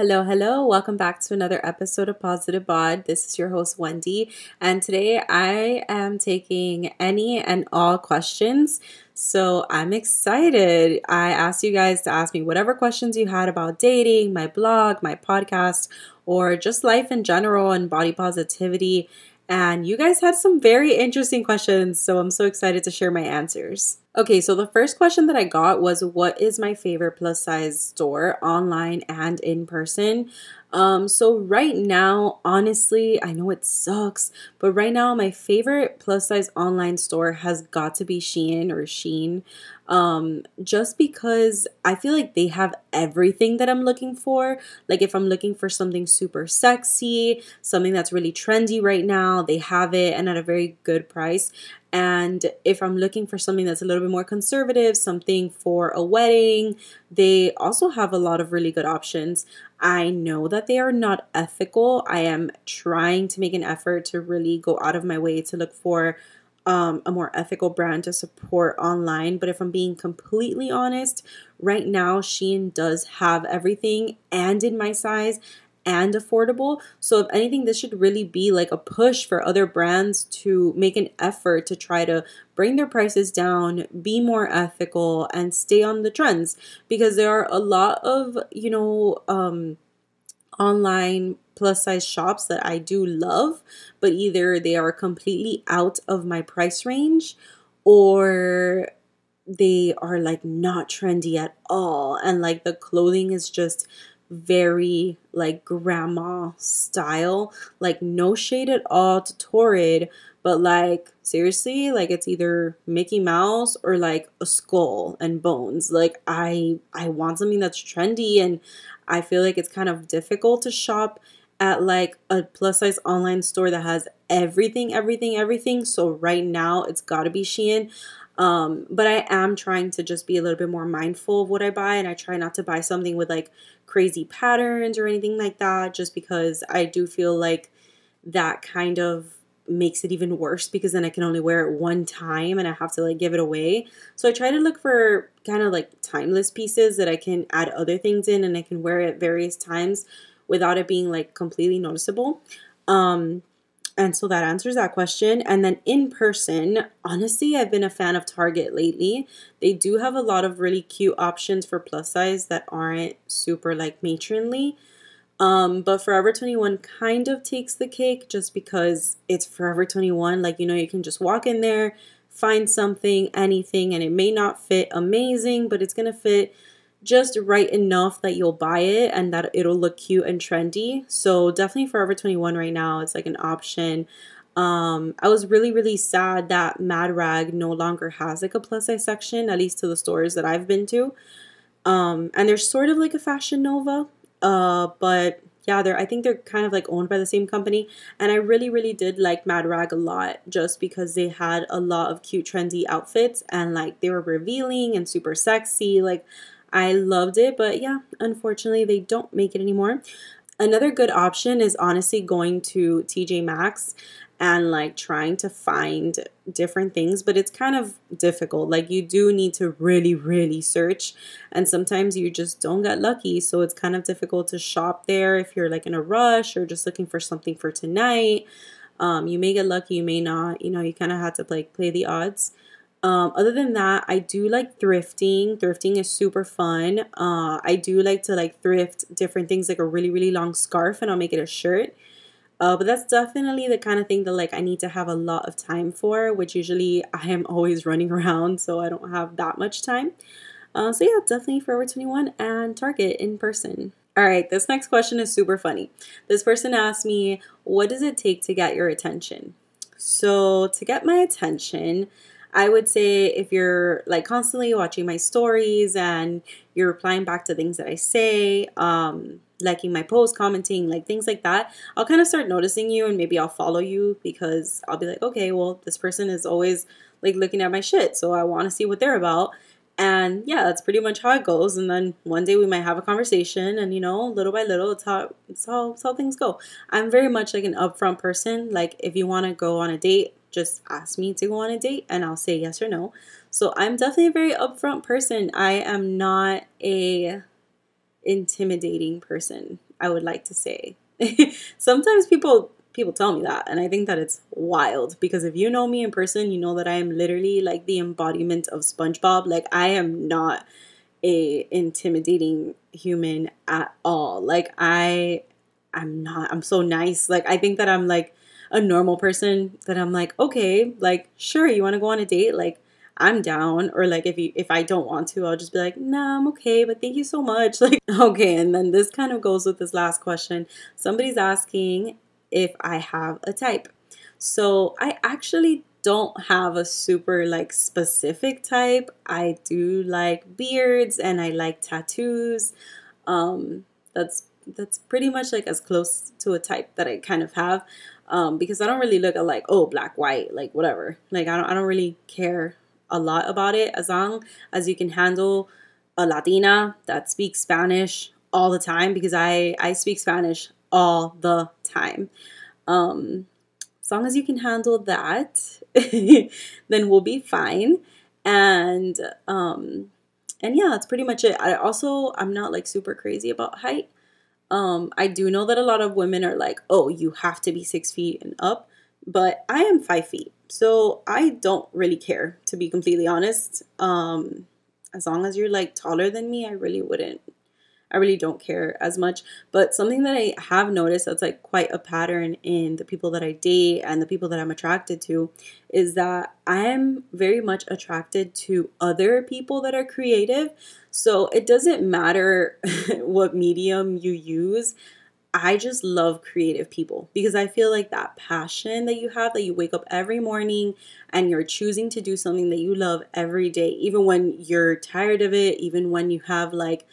Hello, hello. Welcome back to another episode of Positive Bod. This is your host, Wendy, and today I am taking any and all questions. So I'm excited. I asked you guys to ask me whatever questions you had about dating, my blog, my podcast, or just life in general and body positivity. And you guys had some very interesting questions, so I'm so excited to share my answers. Okay, so the first question that I got was What is my favorite plus size store, online and in person? Um, so right now, honestly, I know it sucks, but right now my favorite plus size online store has got to be Shein or Sheen. Um, just because I feel like they have everything that I'm looking for. Like if I'm looking for something super sexy, something that's really trendy right now, they have it and at a very good price. And if I'm looking for something that's a little bit more conservative, something for a wedding, they also have a lot of really good options. I know that they are not ethical. I am trying to make an effort to really go out of my way to look for um, a more ethical brand to support online. But if I'm being completely honest, right now Shein does have everything and in my size and affordable. So, if anything, this should really be like a push for other brands to make an effort to try to bring their prices down, be more ethical, and stay on the trends because there are a lot of, you know, um, online plus size shops that I do love, but either they are completely out of my price range or they are like not trendy at all and like the clothing is just very like grandma style, like no shade at all to Torrid, but like seriously, like it's either Mickey Mouse or like a skull and bones. Like I I want something that's trendy and I feel like it's kind of difficult to shop at like a plus size online store that has everything, everything, everything. So right now it's got to be Shein. Um, but I am trying to just be a little bit more mindful of what I buy, and I try not to buy something with like crazy patterns or anything like that, just because I do feel like that kind of makes it even worse because then I can only wear it one time and I have to like give it away. So I try to look for kind of like timeless pieces that I can add other things in and I can wear it various times without it being like completely noticeable. Um, and so that answers that question. And then in person, honestly, I've been a fan of Target lately. They do have a lot of really cute options for plus size that aren't super like matronly. Um, but Forever 21 kind of takes the cake just because it's Forever 21. Like, you know, you can just walk in there, find something, anything, and it may not fit amazing, but it's going to fit just right enough that you'll buy it and that it'll look cute and trendy. So definitely Forever 21 right now it's like an option. Um, I was really really sad that Mad Rag no longer has like a plus size section, at least to the stores that I've been to. Um, and they're sort of like a Fashion Nova, uh, but yeah, they're I think they're kind of like owned by the same company. And I really really did like Mad Rag a lot just because they had a lot of cute trendy outfits and like they were revealing and super sexy. Like I loved it, but yeah, unfortunately, they don't make it anymore. Another good option is honestly going to TJ Maxx and like trying to find different things, but it's kind of difficult. Like, you do need to really, really search, and sometimes you just don't get lucky. So, it's kind of difficult to shop there if you're like in a rush or just looking for something for tonight. Um, you may get lucky, you may not. You know, you kind of have to like play the odds. Um, other than that, I do like thrifting. Thrifting is super fun. Uh, I do like to like thrift different things, like a really really long scarf, and I'll make it a shirt. Uh, but that's definitely the kind of thing that like I need to have a lot of time for, which usually I am always running around, so I don't have that much time. Uh, so yeah, definitely Forever 21 and Target in person. All right, this next question is super funny. This person asked me, "What does it take to get your attention?" So to get my attention, I would say if you're like constantly watching my stories and you're replying back to things that I say, um, liking my posts, commenting, like things like that, I'll kind of start noticing you and maybe I'll follow you because I'll be like, okay, well, this person is always like looking at my shit, so I want to see what they're about. And yeah, that's pretty much how it goes. And then one day we might have a conversation, and you know, little by little, it's how it's how, it's how things go. I'm very much like an upfront person. Like if you want to go on a date, just ask me to go on a date and I'll say yes or no. So I'm definitely a very upfront person. I am not a intimidating person. I would like to say. Sometimes people people tell me that and I think that it's wild because if you know me in person, you know that I am literally like the embodiment of SpongeBob. Like I am not a intimidating human at all. Like I I'm not I'm so nice. Like I think that I'm like a normal person that I'm like, okay, like sure, you want to go on a date? Like I'm down or like if you if I don't want to, I'll just be like, "Nah, I'm okay, but thank you so much." Like, okay, and then this kind of goes with this last question. Somebody's asking if I have a type. So, I actually don't have a super like specific type. I do like beards and I like tattoos. Um that's that's pretty much like as close to a type that I kind of have. Um, because I don't really look at like, oh, black, white, like whatever. Like I don't I don't really care a lot about it as long as you can handle a Latina that speaks Spanish all the time because I I speak Spanish all the time. Um, as long as you can handle that, then we'll be fine. And um, and yeah, that's pretty much it. I also I'm not like super crazy about height. Um, I do know that a lot of women are like, oh, you have to be six feet and up, but I am five feet. So I don't really care, to be completely honest. Um, as long as you're like taller than me, I really wouldn't. I really don't care as much. But something that I have noticed that's like quite a pattern in the people that I date and the people that I'm attracted to is that I am very much attracted to other people that are creative. So it doesn't matter what medium you use. I just love creative people because I feel like that passion that you have that you wake up every morning and you're choosing to do something that you love every day, even when you're tired of it, even when you have like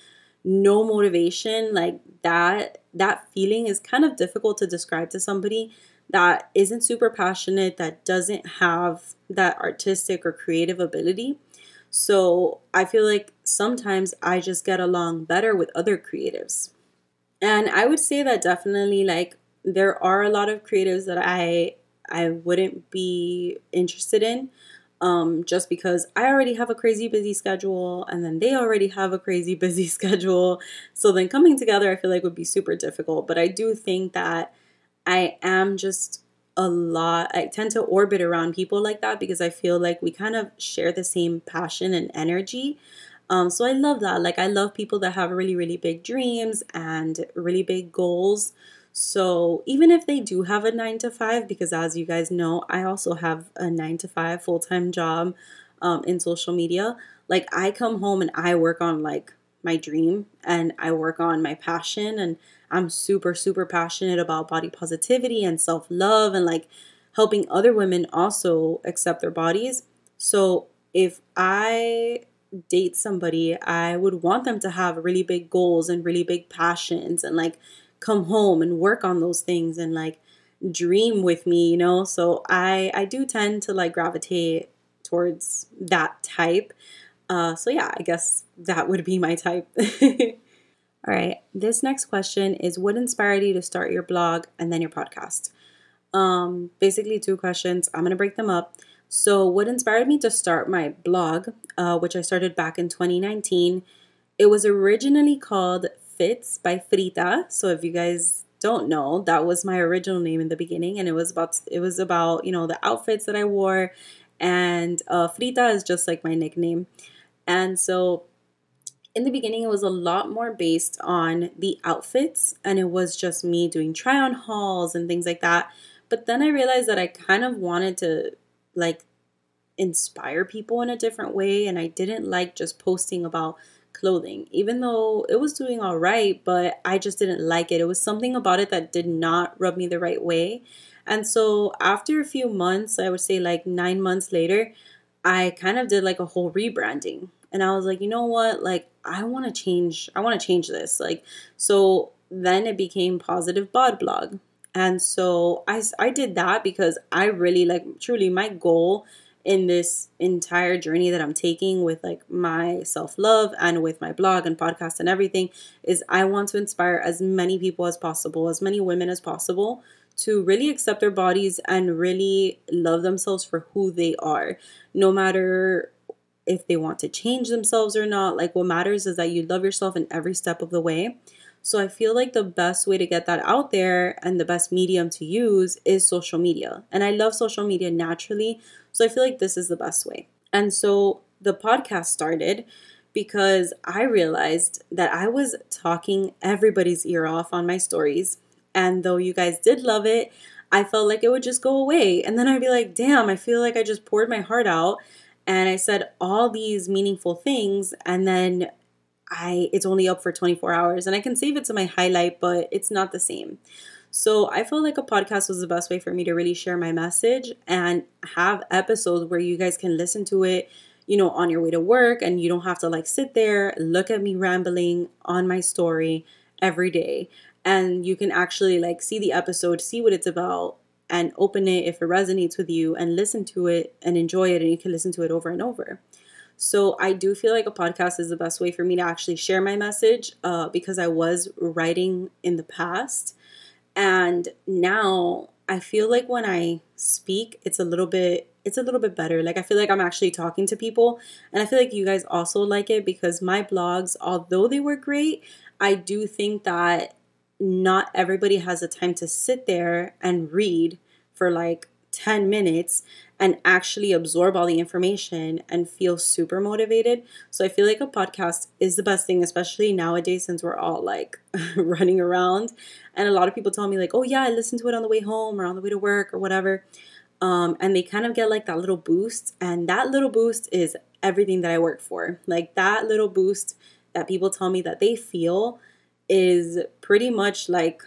no motivation, like that that feeling is kind of difficult to describe to somebody that isn't super passionate, that doesn't have that artistic or creative ability. So, I feel like sometimes I just get along better with other creatives and I would say that definitely like there are a lot of creatives that I I wouldn't be interested in um, just because I already have a crazy busy schedule and then they already have a crazy busy schedule. So then coming together, I feel like would be super difficult. But I do think that I am just a lot, I tend to orbit around people like that because I feel like we kind of share the same passion and energy. Um, so I love that. Like, I love people that have really, really big dreams and really big goals. So even if they do have a nine to five, because as you guys know, I also have a nine to five full time job um, in social media. Like, I come home and I work on like my dream and I work on my passion. And I'm super, super passionate about body positivity and self love and like helping other women also accept their bodies. So if I date somebody, I would want them to have really big goals and really big passions and like come home and work on those things and like dream with me, you know? So I I do tend to like gravitate towards that type. Uh so yeah, I guess that would be my type. All right. This next question is what inspired you to start your blog and then your podcast? Um basically two questions. I'm going to break them up. So, what inspired me to start my blog, uh, which I started back in 2019, it was originally called Fits by Frida. So, if you guys don't know, that was my original name in the beginning, and it was about it was about you know the outfits that I wore, and uh, Frida is just like my nickname, and so in the beginning it was a lot more based on the outfits and it was just me doing try on hauls and things like that but then i realized that i kind of wanted to like inspire people in a different way and I didn't like just posting about clothing even though it was doing all right but I just didn't like it. It was something about it that did not rub me the right way. And so after a few months I would say like 9 months later I kind of did like a whole rebranding. And I was like you know what? Like I want to change I want to change this. Like so then it became positive bod blog. And so I, I did that because I really like truly my goal in this entire journey that I'm taking with like my self-love and with my blog and podcast and everything is I want to inspire as many people as possible, as many women as possible to really accept their bodies and really love themselves for who they are. No matter if they want to change themselves or not, like what matters is that you love yourself in every step of the way. So I feel like the best way to get that out there and the best medium to use is social media. And I love social media naturally. So I feel like this is the best way. And so the podcast started because I realized that I was talking everybody's ear off on my stories. And though you guys did love it, I felt like it would just go away. And then I'd be like, damn, I feel like I just poured my heart out and I said all these meaningful things. And then I it's only up for 24 hours and I can save it to my highlight, but it's not the same. So I felt like a podcast was the best way for me to really share my message and have episodes where you guys can listen to it, you know, on your way to work and you don't have to like sit there, look at me rambling on my story every day. And you can actually like see the episode, see what it's about, and open it if it resonates with you and listen to it and enjoy it and you can listen to it over and over. So I do feel like a podcast is the best way for me to actually share my message uh, because I was writing in the past. And now I feel like when I speak, it's a little bit it's a little bit better. Like I feel like I'm actually talking to people and I feel like you guys also like it because my blogs, although they were great, I do think that not everybody has the time to sit there and read for like 10 minutes and actually absorb all the information and feel super motivated. So I feel like a podcast is the best thing, especially nowadays since we're all like running around. And a lot of people tell me, like, oh, yeah, I listen to it on the way home or on the way to work or whatever. Um, and they kind of get like that little boost. And that little boost is everything that I work for. Like that little boost that people tell me that they feel is pretty much like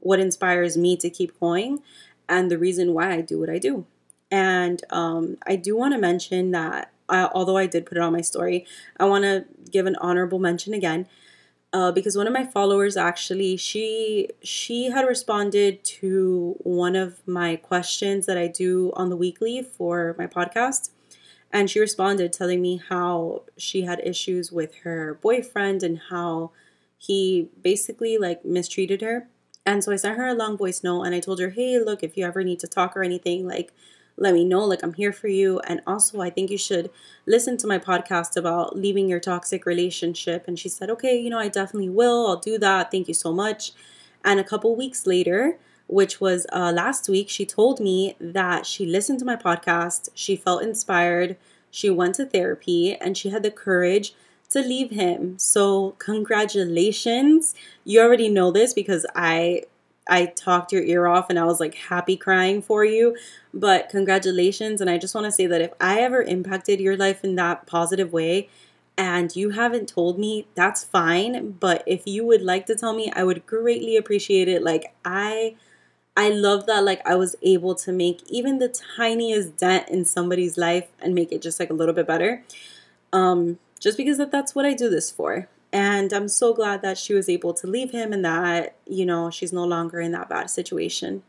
what inspires me to keep going and the reason why I do what I do. And um, I do want to mention that I, although I did put it on my story, I want to give an honorable mention again. Uh, because one of my followers actually she she had responded to one of my questions that I do on the weekly for my podcast and she responded telling me how she had issues with her boyfriend and how he basically like mistreated her and so I sent her a long voice note and I told her, hey, look, if you ever need to talk or anything, like, let me know. Like, I'm here for you. And also, I think you should listen to my podcast about leaving your toxic relationship. And she said, okay, you know, I definitely will. I'll do that. Thank you so much. And a couple weeks later, which was uh, last week, she told me that she listened to my podcast. She felt inspired. She went to therapy and she had the courage to leave him. So, congratulations. You already know this because I I talked your ear off and I was like happy crying for you. But congratulations and I just want to say that if I ever impacted your life in that positive way and you haven't told me, that's fine, but if you would like to tell me, I would greatly appreciate it. Like I I love that like I was able to make even the tiniest dent in somebody's life and make it just like a little bit better. Um just because that that's what I do this for. And I'm so glad that she was able to leave him and that, you know, she's no longer in that bad situation.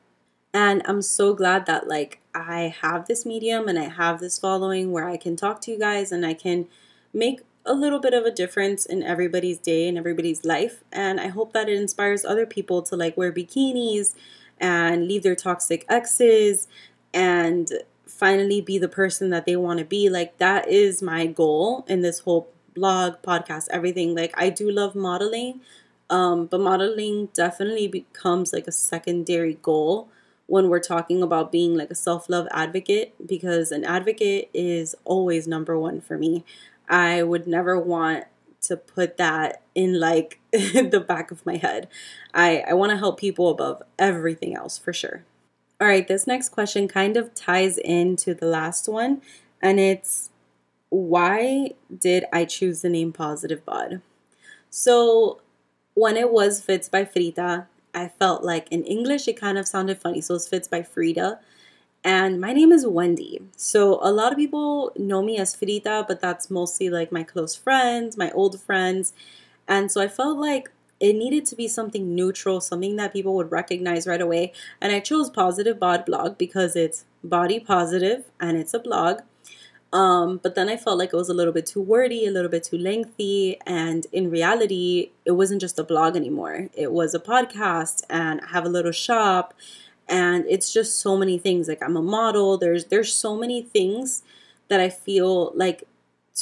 And I'm so glad that like I have this medium and I have this following where I can talk to you guys and I can make a little bit of a difference in everybody's day and everybody's life. And I hope that it inspires other people to like wear bikinis and leave their toxic exes and finally be the person that they want to be. Like that is my goal in this whole blog, podcast, everything. Like I do love modeling, um, but modeling definitely becomes like a secondary goal when we're talking about being like a self-love advocate because an advocate is always number one for me. I would never want to put that in like the back of my head. I, I want to help people above everything else for sure. All right, this next question kind of ties into the last one, and it's why did I choose the name Positive Bod? So, when it was Fits by Frida, I felt like in English it kind of sounded funny. So, it's Fits by Frida. And my name is Wendy. So, a lot of people know me as Frida, but that's mostly like my close friends, my old friends. And so, I felt like it needed to be something neutral, something that people would recognize right away. And I chose Positive Bod Blog because it's body positive and it's a blog. Um, but then I felt like it was a little bit too wordy, a little bit too lengthy. And in reality, it wasn't just a blog anymore. It was a podcast and I have a little shop. And it's just so many things. Like I'm a model. There's there's so many things that I feel like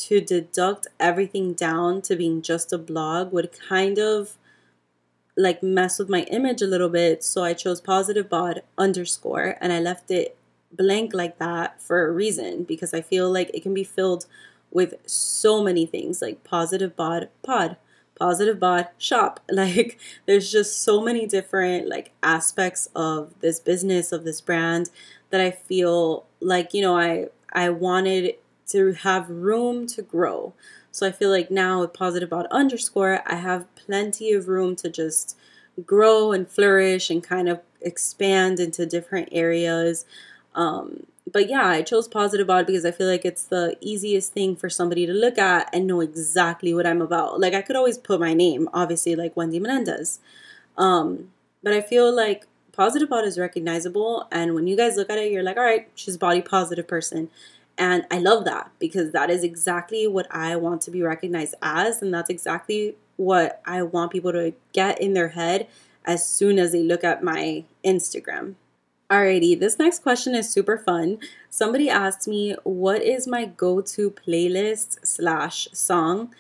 to deduct everything down to being just a blog would kind of like mess with my image a little bit. So I chose positive bod underscore and I left it blank like that for a reason because I feel like it can be filled with so many things like positive bod pod, positive bod shop. Like there's just so many different like aspects of this business of this brand that I feel like, you know, I I wanted to have room to grow. So I feel like now with positive bod underscore, I have plenty of room to just grow and flourish and kind of expand into different areas. Um, but yeah, I chose positive bod because I feel like it's the easiest thing for somebody to look at and know exactly what I'm about. Like I could always put my name, obviously, like Wendy Menendez. Um, but I feel like positive bod is recognizable, and when you guys look at it, you're like, all right, she's a body positive person. And I love that because that is exactly what I want to be recognized as. And that's exactly what I want people to get in their head as soon as they look at my Instagram. Alrighty, this next question is super fun. Somebody asked me, What is my go to playlist slash song?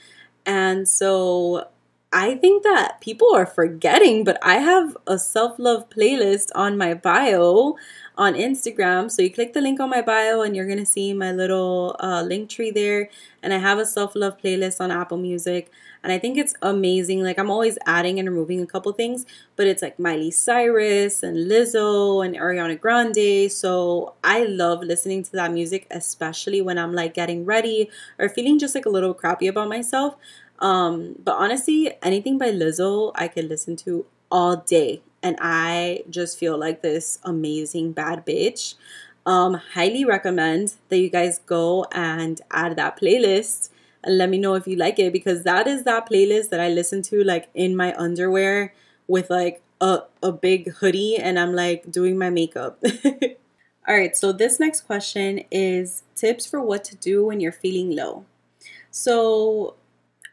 And so I think that people are forgetting, but I have a self love playlist on my bio on Instagram. So you click the link on my bio and you're going to see my little uh, Linktree there. And I have a self love playlist on Apple Music. And I think it's amazing. Like I'm always adding and removing a couple things, but it's like Miley Cyrus and Lizzo and Ariana Grande. So I love listening to that music, especially when I'm like getting ready or feeling just like a little crappy about myself. Um, but honestly, anything by Lizzo I could listen to all day and I just feel like this amazing bad bitch. Um, highly recommend that you guys go and add that playlist and let me know if you like it because that is that playlist that I listen to like in my underwear with like a, a big hoodie and I'm like doing my makeup. All right, so this next question is tips for what to do when you're feeling low. So,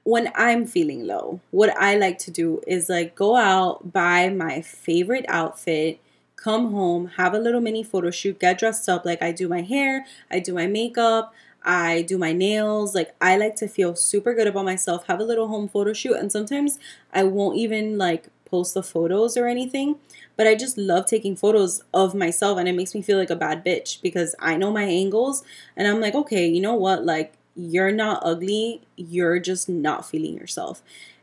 when I'm feeling low, what I like to do is like go out, buy my favorite outfit, come home, have a little mini photo shoot, get dressed up. Like I do my hair, I do my makeup, I do my nails. Like I like to feel super good about myself, have a little home photo shoot. And sometimes I won't even like post the photos or anything, but I just love taking photos of myself and it makes me feel like a bad bitch because I know my angles and I'm like, okay, you know what? Like you're not ugly, you're just not feeling yourself.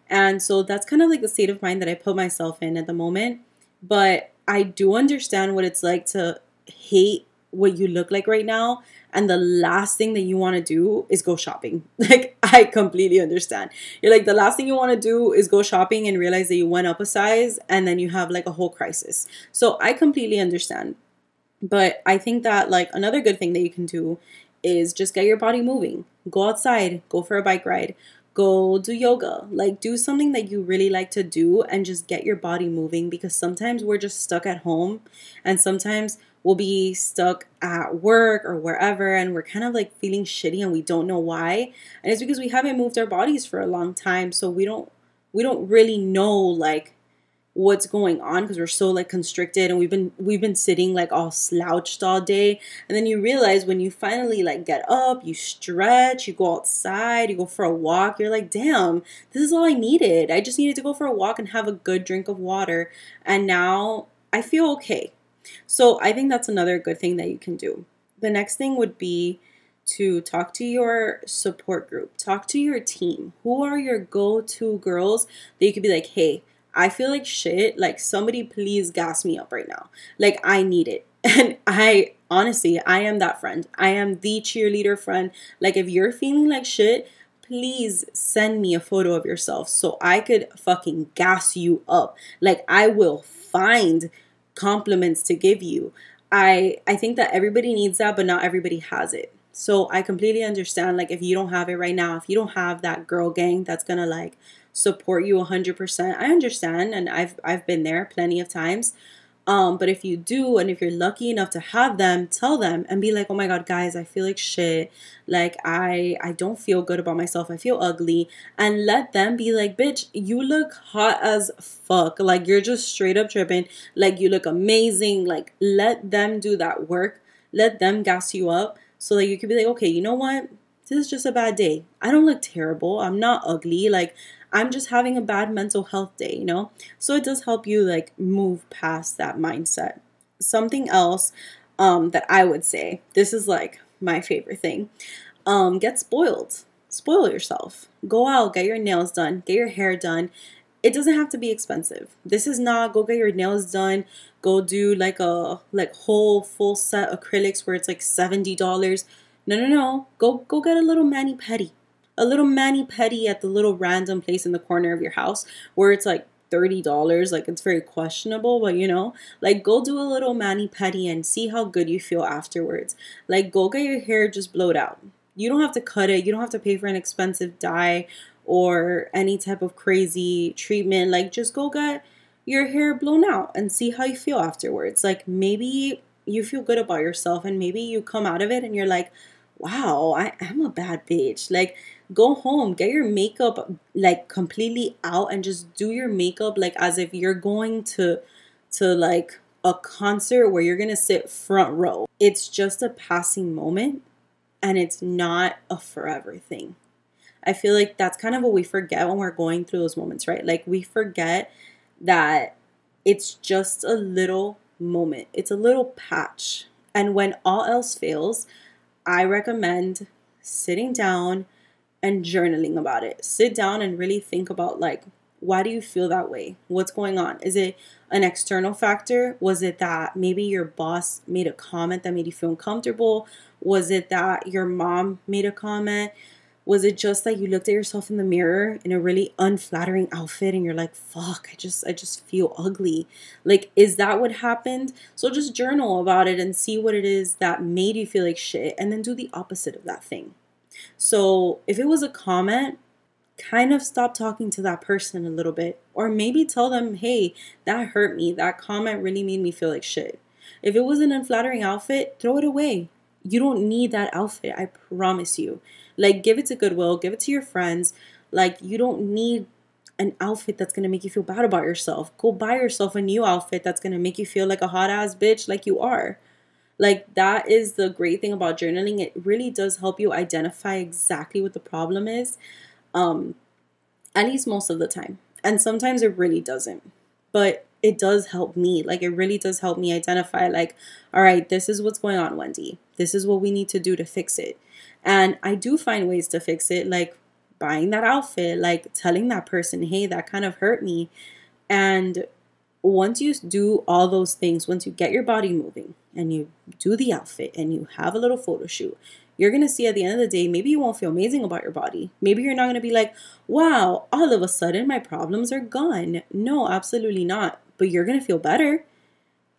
And so that's kind of like the state of mind that I put myself in at the moment. But I do understand what it's like to hate what you look like right now. And the last thing that you want to do is go shopping. Like, I completely understand. You're like, the last thing you want to do is go shopping and realize that you went up a size and then you have like a whole crisis. So I completely understand. But I think that, like, another good thing that you can do is just get your body moving. Go outside, go for a bike ride, go do yoga. Like do something that you really like to do and just get your body moving because sometimes we're just stuck at home and sometimes we'll be stuck at work or wherever and we're kind of like feeling shitty and we don't know why. And it's because we haven't moved our bodies for a long time so we don't we don't really know like what's going on because we're so like constricted and we've been we've been sitting like all slouched all day. And then you realize when you finally like get up you stretch you go outside you go for a walk you're like damn this is all i needed. I just needed to go for a walk and have a good drink of water. And now i feel okay. So i think that's another good thing that you can do. The next thing would be to talk to your support group. Talk to your team. Who are your go-to girls that you could be like hey I feel like shit. Like somebody please gas me up right now. Like I need it. And I honestly, I am that friend. I am the cheerleader friend. Like if you're feeling like shit, please send me a photo of yourself so I could fucking gas you up. Like I will find compliments to give you. I I think that everybody needs that, but not everybody has it. So I completely understand like if you don't have it right now, if you don't have that girl gang that's to like support you 100%. I understand and I've I've been there plenty of times. Um, but if you do, and if you're lucky enough to have them, tell them and be like, "Oh my God, guys, I feel like shit. Like I, I don't feel good about myself. I feel ugly." And let them be like, "Bitch, you look hot as fuck. Like you're just straight up tripping. Like you look amazing. Like let them do that work. Let them gas you up so that you could be like, okay, you know what? This is just a bad day. I don't look terrible. I'm not ugly. Like I'm just having a bad mental health day, you know? So it does help you like move past that mindset. Something else um, that I would say, this is like my favorite thing. Um, get spoiled. Spoil yourself. Go out, get your nails done, get your hair done. It doesn't have to be expensive. This is not go get your nails done, go do like a like whole full set acrylics where it's like $70. No, no, no. Go go get a little mani pedi. A little mani pedi at the little random place in the corner of your house where it's like $30 like it's very questionable but you know like go do a little mani pedi and see how good you feel afterwards. Like go get your hair just blowed out. You don't have to cut it. You don't have to pay for an expensive dye or any type of crazy treatment. Like just go get your hair blown out and see how you feel afterwards. Like maybe you feel good about yourself and maybe you come out of it and you're like wow i am a bad bitch. Like go home get your makeup like completely out and just do your makeup like as if you're going to to like a concert where you're going to sit front row. It's just a passing moment and it's not a forever thing. I feel like that's kind of what we forget when we're going through those moments right? Like we forget that it's just a little moment. It's a little patch. And when all else fails i recommend sitting down and journaling about it. Sit down and really think about like why do you feel that way? What's going on? Is it an external factor? Was it that maybe your boss made a comment that made you feel uncomfortable? Was it that your mom made a comment? Was it just that you looked at yourself in the mirror in a really unflattering outfit and you're like, fuck, I just I just feel ugly. Like, is that what happened? So just journal about it and see what it is that made you feel like shit and then do the opposite of that thing. So if it was a comment, kind of stop talking to that person a little bit. Or maybe tell them, hey, that hurt me. That comment really made me feel like shit. If it was an unflattering outfit, throw it away. You don't need that outfit, I promise you. Like, give it to Goodwill, give it to your friends. Like, you don't need an outfit that's gonna make you feel bad about yourself. Go buy yourself a new outfit that's gonna make you feel like a hot ass bitch like you are. Like that is the great thing about journaling. It really does help you identify exactly what the problem is. Um at least most of the time. And sometimes it really doesn't. But it does help me. Like it really does help me identify like all right, this is what's going on, Wendy. This is what we need to do to fix it. And I do find ways to fix it like buying that outfit, like telling that person, "Hey, that kind of hurt me." And once you do all those things, once you get your body moving and you do the outfit and you have a little photo shoot, you're to see at the end of the day, maybe you won't feel amazing about your body. Maybe you're not to be like, wow, all of a sudden my problems are gone. No, absolutely not. But you're to feel better.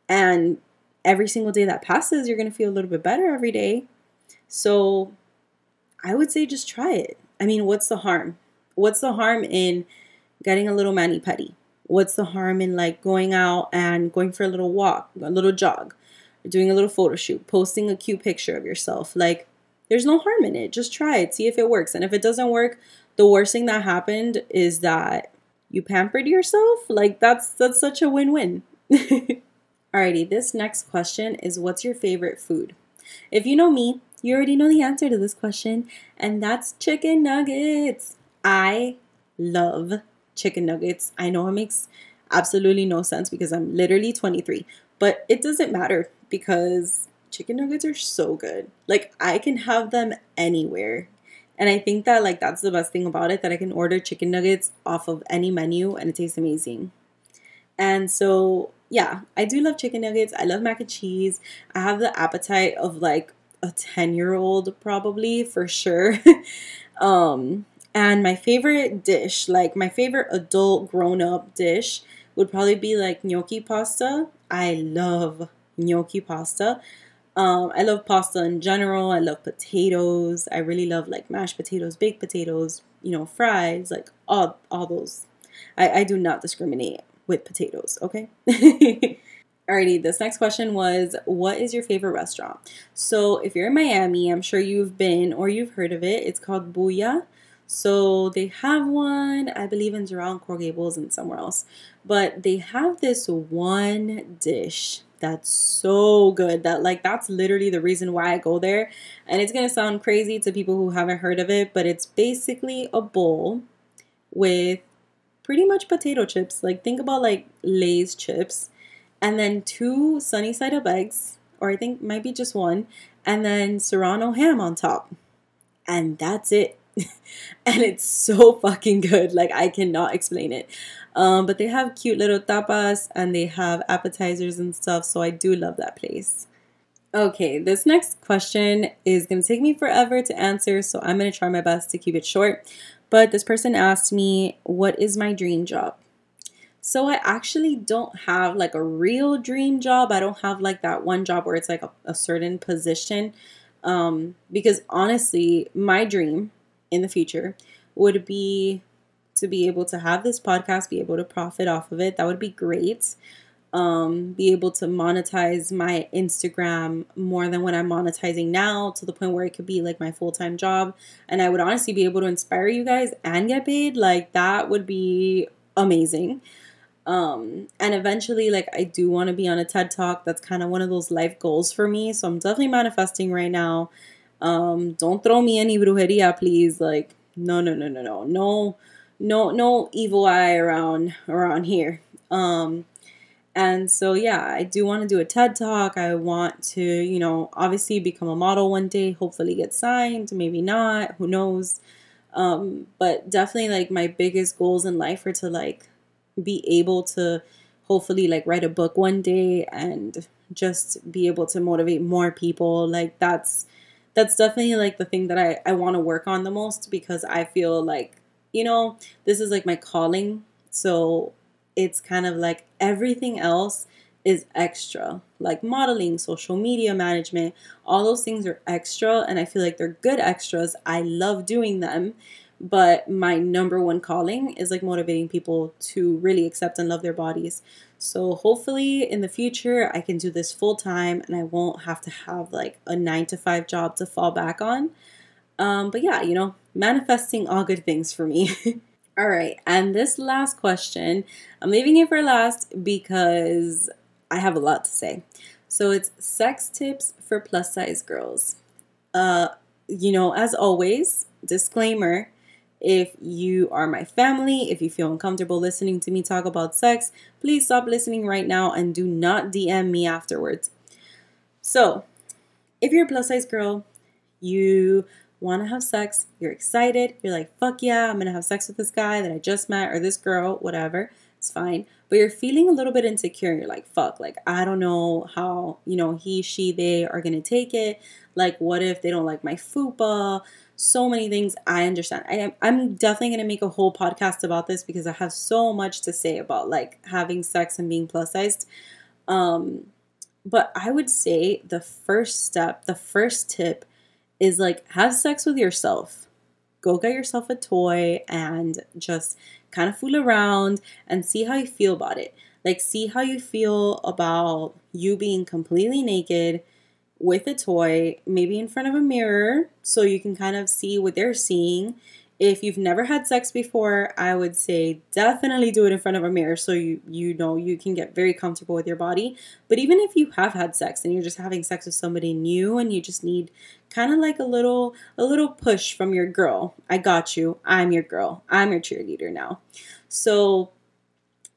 And every single day that passes, you're going to feel a little bit better every day. So I would say just try it. I mean, what's the harm? What's the harm in getting a little mani pedi? What's the harm in like going out and going for a little walk, a little jog, doing a little photo shoot, posting a cute picture of yourself? Like, there's no harm in it. Just try it, see if it works. And if it doesn't work, the worst thing that happened is that you pampered yourself. Like that's that's such a win-win. Alrighty, this next question is what's your favorite food? If you know me, you already know the answer to this question, and that's chicken nuggets. I love chicken nuggets. I know it makes absolutely no sense because I'm literally 23, but it doesn't matter because chicken nuggets are so good. Like I can have them anywhere. And I think that like that's the best thing about it that I can order chicken nuggets off of any menu and it tastes amazing. And so yeah, I do love chicken nuggets. I love mac and cheese. I have the appetite of like a 10 year old probably for sure. um and my favorite dish, like my favorite adult grown up dish, would probably be like gnocchi pasta. I love gnocchi pasta. Um, I love pasta in general. I love potatoes. I really love like mashed potatoes, baked potatoes, you know, fries, like all all those. I, I do not discriminate with potatoes, okay? Alrighty, this next question was What is your favorite restaurant? So, if you're in Miami, I'm sure you've been or you've heard of it. It's called Bulla. So they have one, I believe, in Doral, and Coral Gables, and somewhere else. But they have this one dish that's so good that like that's literally the reason why I go there. And it's gonna sound crazy to people who haven't heard of it, but it's basically a bowl with pretty much potato chips. Like think about like Lay's chips, and then two sunny side up eggs, or I think might be just one, and then serrano ham on top, and that's it. and it's so fucking good. Like I cannot explain it. Um, but they have cute little tapas and they have appetizers and stuff. So I do love that place. Okay, this next question is going to take me forever to answer, so I'm going to try my best to keep it short. But this person asked me, What is my dream job? So I actually don't have like a real dream job. I don't have like that one job where it's like a, a certain position. Um, because honestly, my dream in the future would be to be able to have this podcast, be able to profit off of it. That would be great um, be able to monetize my Instagram more than what I'm monetizing now to the point where it could be like my full time job. And I would honestly be able to inspire you guys and get paid. Like that would be amazing. Um, and eventually, like, I do want to be on a TED Talk. That's kind of one of those life goals for me. So I'm definitely manifesting right now. Um, don't throw me any brujeria, please. Like, no, no, no, no, no, no, no, no evil eye around around here. Um, and so, yeah, I do want to do a TED talk. I want to, you know, obviously become a model one day, hopefully get signed, maybe not, who knows. Um, but definitely, like, my biggest goals in life are to, like, be able to hopefully, like, write a book one day and just be able to motivate more people. Like, that's. That's definitely like the thing that I, I want to work on the most because I feel like, you know, this is like my calling. So it's kind of like everything else is extra. Like modeling, social media management, all those things are extra, and I feel like they're good extras. I love doing them, but my number one calling is like motivating people to really accept and love their bodies. So hopefully in the future, I can do this full time and I won't have to have like a nine to five job to fall back on. Um, but yeah, you know, manifesting all good things for me. All right, and this last question, I'm leaving it for last because I have a lot to say. So it's sex tips for plus size girls. Uh, you know, as always, disclaimer if you are my family, if you feel uncomfortable listening to me talk about sex, please stop listening right now and do not DM me afterwards. So, if you're a plus size girl, you want to have sex, you're excited, you're like, fuck yeah, I'm going to have sex with this guy that I just met or this girl, whatever, it's fine. But you're feeling a little bit insecure. You're like, fuck, like, I don't know how, you know, he, she, they are going to take it. Like, what if they don't like my fupa? So many things. I understand. I am, I'm definitely going to make a whole podcast about this because I have so much to say about like having sex and being plus sized. Um, but I would say the first step, the first tip is like have sex with yourself. Go get yourself a toy and just kind of fool around and see how you feel about it. Like, see how you feel about you being completely naked with a toy, maybe in front of a mirror, so you can kind of see what they're seeing if you've never had sex before, I would say definitely do it in front of a mirror so you you know you can get very comfortable with your body. But even if you have had sex and you're just having sex with somebody new and you just need kind of like a little a little push from your girl. I got you. I'm your girl. I'm your cheerleader now. So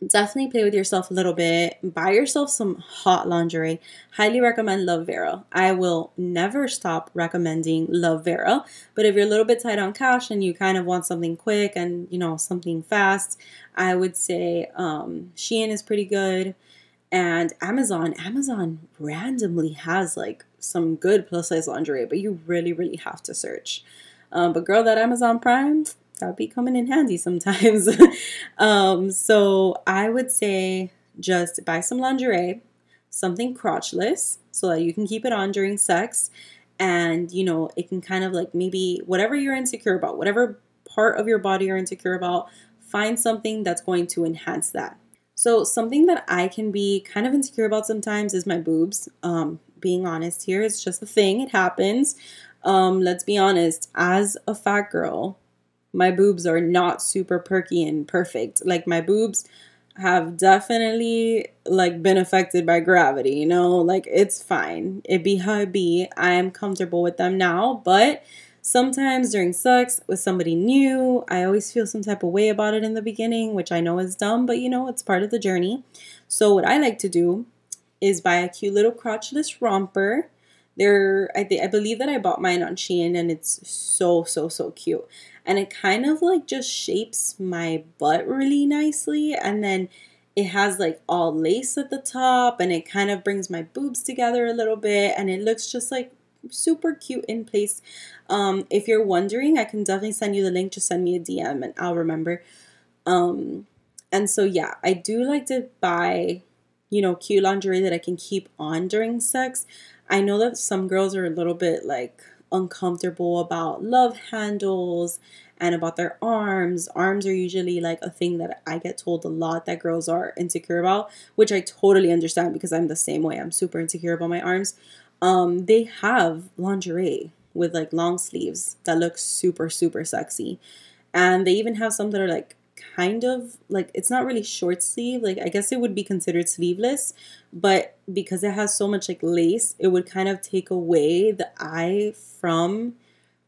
definitely play with yourself a little bit. Buy yourself some hot lingerie. Highly recommend Love Vera. I will never stop recommending Love Vera. But if you're a little bit tight on cash and you kind of want something quick and you know something fast, I would say um, Shein is pretty good. And Amazon, Amazon randomly has like some good plus size lingerie, but you really, really have to search. Um, but girl, that Amazon Prime, that be coming in handy sometimes. um, so I would say just buy some lingerie, something crotchless, so that you can keep it on during sex. And, you know, it can kind of like maybe whatever you're insecure about, whatever part of your body you're insecure about, find something that's going to enhance that. So, something that I can be kind of insecure about sometimes is my boobs. Um, being honest here, it's just a thing, it happens. Um, let's be honest, as a fat girl, my boobs are not super perky and perfect. Like my boobs have definitely like been affected by gravity, you know? Like it's fine. It be how it be. I am comfortable with them now, but sometimes during sex with somebody new, I always feel some type of way about it in the beginning, which I know is dumb, but you know, it's part of the journey. So, what I like to do is buy a cute little crotchless romper. There, I think I believe that I bought mine on Shein, and it's so so so cute. And it kind of like just shapes my butt really nicely, and then it has like all lace at the top and it kind of brings my boobs together a little bit and it looks just like super cute in place. Um, if you're wondering, I can definitely send you the link. Just send me a DM and I'll remember. Um, and so yeah, I do like to buy, you know, cute lingerie that I can keep on during sex. I know that some girls are a little bit like uncomfortable about love handles and about their arms. Arms are usually like a thing that I get told a lot that girls are insecure about, which I totally understand because I'm the same way. I'm super insecure about my arms. Um, they have lingerie with like long sleeves that look super, super sexy. And they even have some that are like kind of like it's not really short sleeve like i guess it would be considered sleeveless but because it has so much like lace it would kind of take away the eye from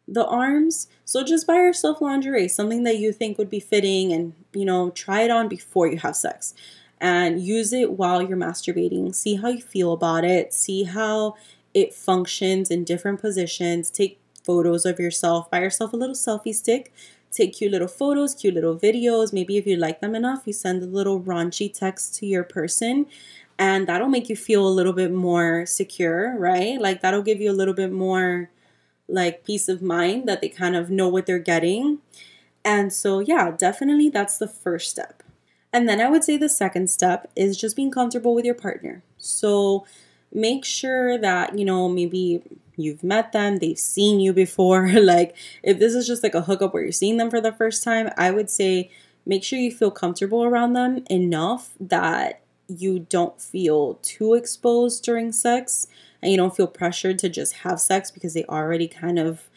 the arms. So just buy yourself lingerie, something that you think would be fitting, and you know, try it on before you have sex and use it while you're masturbating. See how you feel about it, see how it functions in different positions. Take photos of yourself, buy yourself a little selfie stick. Take cute little photos, cute little videos. Maybe if you like them enough, you send a little raunchy text to your person and that'll make you feel a little bit more secure, right? Like that'll give you a little bit more like peace of mind that they kind of know what they're getting. And so, yeah, definitely that's the first step. And then I would say the second step is just being comfortable with your partner. So, make sure that, you know, maybe you've met them, they've seen you before. like, if this is just like a hookup where you're seeing them for the first time, I would say make sure you feel comfortable around them enough that you don't feel too exposed during sex and you don't feel pressured to just have sex because they already kind of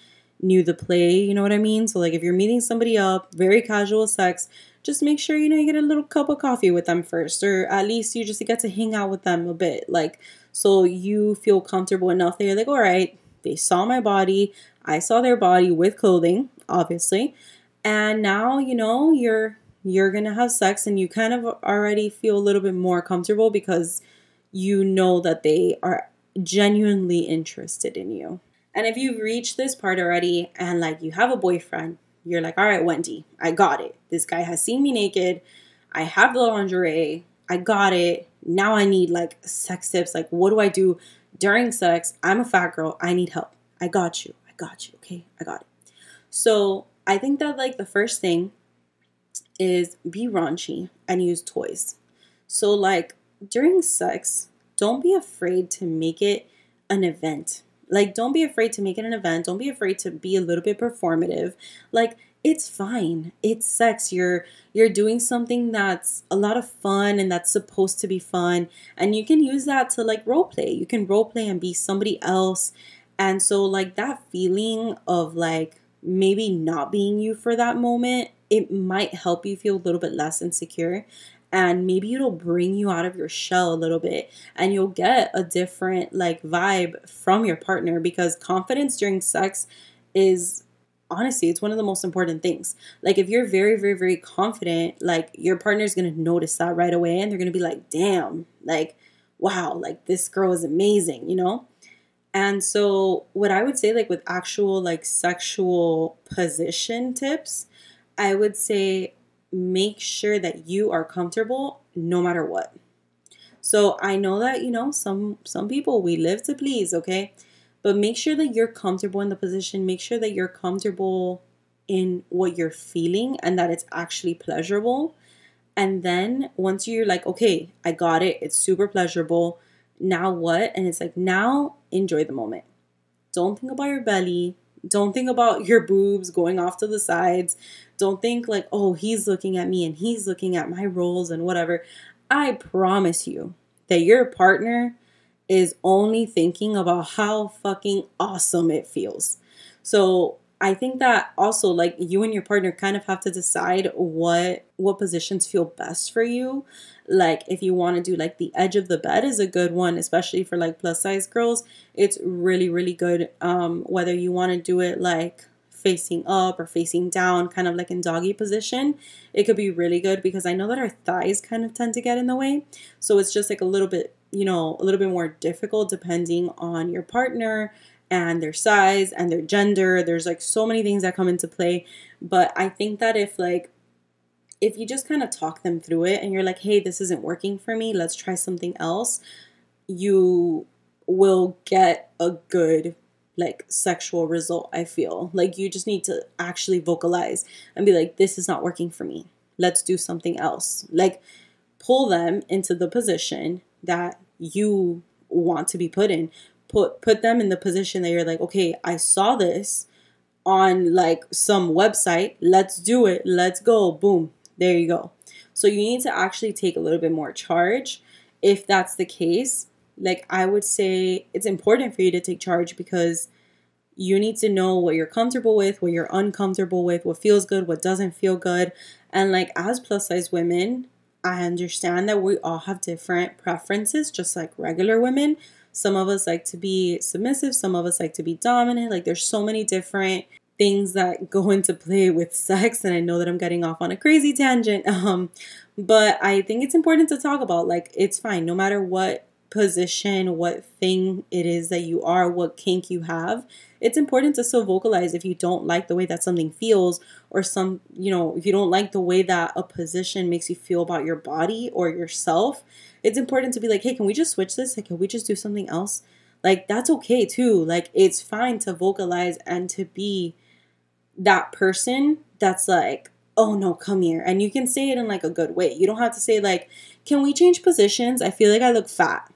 knew the play, you know what I mean? So like if you're meeting somebody up, very casual sex, just make sure you know you get a little cup of coffee with them first or at least you just get to hang out with them a bit like so you feel comfortable enough that you're like all right they saw my body i saw their body with clothing obviously and now you know you're you're gonna have sex and you kind of already feel a little bit more comfortable because you know that they are genuinely interested in you. And if you've reached this part already and like you have a boyfriend, you're like, all right, Wendy, I got it. This guy has seen me naked. I have the lingerie. I got it. Now I need like sex tips. Like, what do I do during sex? I'm a fat girl. I need help. I got you. I got you. Okay. I got it. So I think that like the first thing is be raunchy and use toys. So, like during sex, don't be afraid to make it an event. Like, don't be afraid to make it an event. Don't be afraid to be a little bit performative. Like, it's fine. It's sex. You're you're doing something that's a lot of fun and that's supposed to be fun. And you can use that to like role play. You can role play and be somebody else. And so like that feeling of like maybe not being you for that moment, it might help you feel a little bit less insecure and maybe it'll bring you out of your shell a little bit and you'll get a different like vibe from your partner because confidence during sex is honestly it's one of the most important things like if you're very very very confident like your partner's gonna notice that right away and they're gonna be like damn like wow like this girl is amazing you know and so what i would say like with actual like sexual position tips i would say make sure that you are comfortable no matter what. So I know that you know some some people we live to please, okay? But make sure that you're comfortable in the position, make sure that you're comfortable in what you're feeling and that it's actually pleasurable. And then once you're like, okay, I got it, it's super pleasurable. Now what? And it's like, now enjoy the moment. Don't think about your belly. Don't think about your boobs going off to the sides. Don't think like, oh, he's looking at me and he's looking at my rolls and whatever. I promise you that your partner is only thinking about how fucking awesome it feels. So I think that also like you and your partner kind of have to decide what what positions feel best for you Like if you want to do like the edge of the bed is a good one, especially for like plus size girls. It's really really good. Um, whether you want to do it like facing up or facing down, kind of like in doggy position, it could be really good because I know that our thighs kind of tend to get in the way. So it's just like a little bit, you know, a little bit more difficult depending on your partner and their size and their gender. There's like so many things that come into play. But I think that if like if you just kind of talk them through it and you're like, hey, this isn't working for me, let's try something else, you will get a good like sexual result, I feel. Like you just need to actually vocalize and be like, this is not working for me. Let's do something else. Like pull them into the position that you want to be put in. Put put them in the position that you're like, okay, I saw this on like some website. Let's do it. Let's go. Boom. There you go. So you need to actually take a little bit more charge. If that's the case, like I would say it's important for you to take charge because you need to know what you're comfortable with, what you're uncomfortable with, what feels good, what doesn't feel good. And like as plus size women, I understand that we all have different preferences, just like regular women. Some of us like to be submissive, some of us like to be dominant. Like there's so many different things that go into play with sex and I know that I'm getting off on a crazy tangent. Um but I think it's important to talk about like it's fine no matter what position, what thing it is that you are, what kink you have, it's important to still vocalize if you don't like the way that something feels or some, you know, if you don't like the way that a position makes you feel about your body or yourself. It's important to be like, hey, can we just switch this? Like, can we just do something else? Like, that's okay too. Like, it's fine to vocalize and to be that person that's like, oh no, come here. And you can say it in like a good way. You don't have to say, like, can we change positions? I feel like I look fat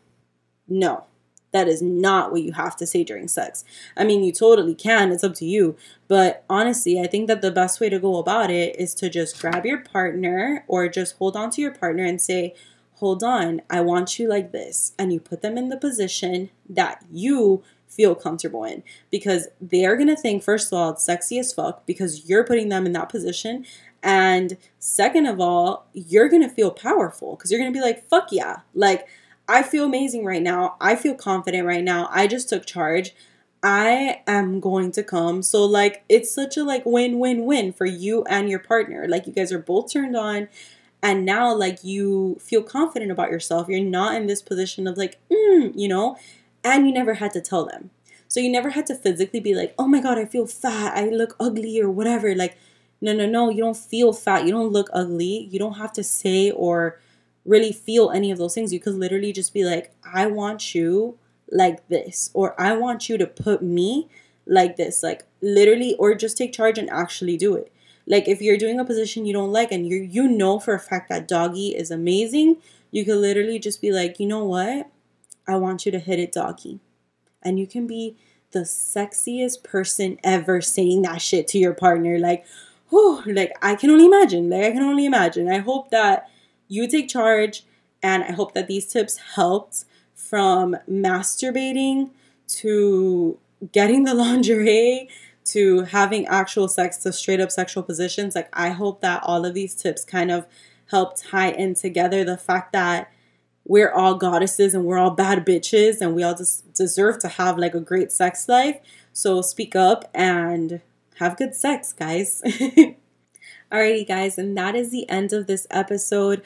no, that is not what you have to say during sex. I mean, you totally can, it's up to you. But honestly, I think that the best way to go about it is to just grab your partner or just hold on to your partner and say, Hold on, I want you like this. And you put them in the position that you feel comfortable in because they're gonna think, first of all, it's sexy as fuck because you're putting them in that position. And second of all, you're gonna feel powerful because you're gonna be like, fuck yeah. Like, I feel amazing right now. I feel confident right now. I just took charge. I am going to come. So like it's such a like win-win-win for you and your partner. Like you guys are both turned on and now like you feel confident about yourself. You're not in this position of like, mm, you know, and you never had to tell them. So you never had to physically be like, "Oh my god, I feel fat. I look ugly or whatever." Like no, no, no, you don't feel fat. You don't look ugly. You don't have to say or really feel any of those things. You could literally just be like, I want you like this, or I want you to put me like this, like literally, or just take charge and actually do it. Like if you're doing a position you don't like and you you know for a fact that doggy is amazing, you could literally just be like, you know what? I want you to hit it doggy. And you can be the sexiest person ever saying that shit to your partner. Like, whew, like I can only imagine. Like I can only imagine. I hope that you take charge. And I hope that these tips helped from masturbating to getting the lingerie to having actual sex to straight up sexual positions. Like, I hope that all of these tips kind of help tie in together the fact that we're all goddesses and we're all bad bitches and we all just deserve to have like a great sex life. So, speak up and have good sex, guys. Alrighty, guys, and that is the end of this episode.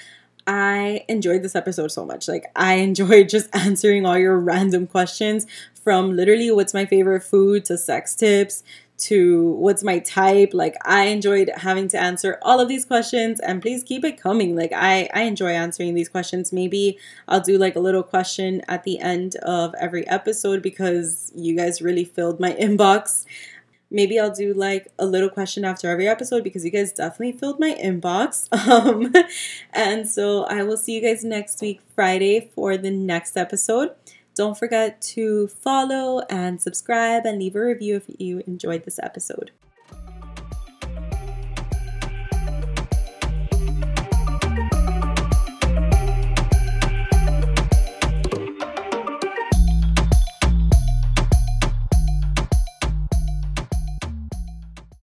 I enjoyed this episode so much. Like, I enjoyed just answering all your random questions from literally what's my favorite food to sex tips to what's my type. Like, I enjoyed having to answer all of these questions, and please keep it coming. Like, I, I enjoy answering these questions. Maybe I'll do like a little question at the end of every episode because you guys really filled my inbox. Maybe I'll do like a little question after every episode because you guys definitely filled my inbox. Um, and so I will see you guys next week, Friday, for the next episode. Don't forget to follow and subscribe and leave a review if you enjoyed this episode.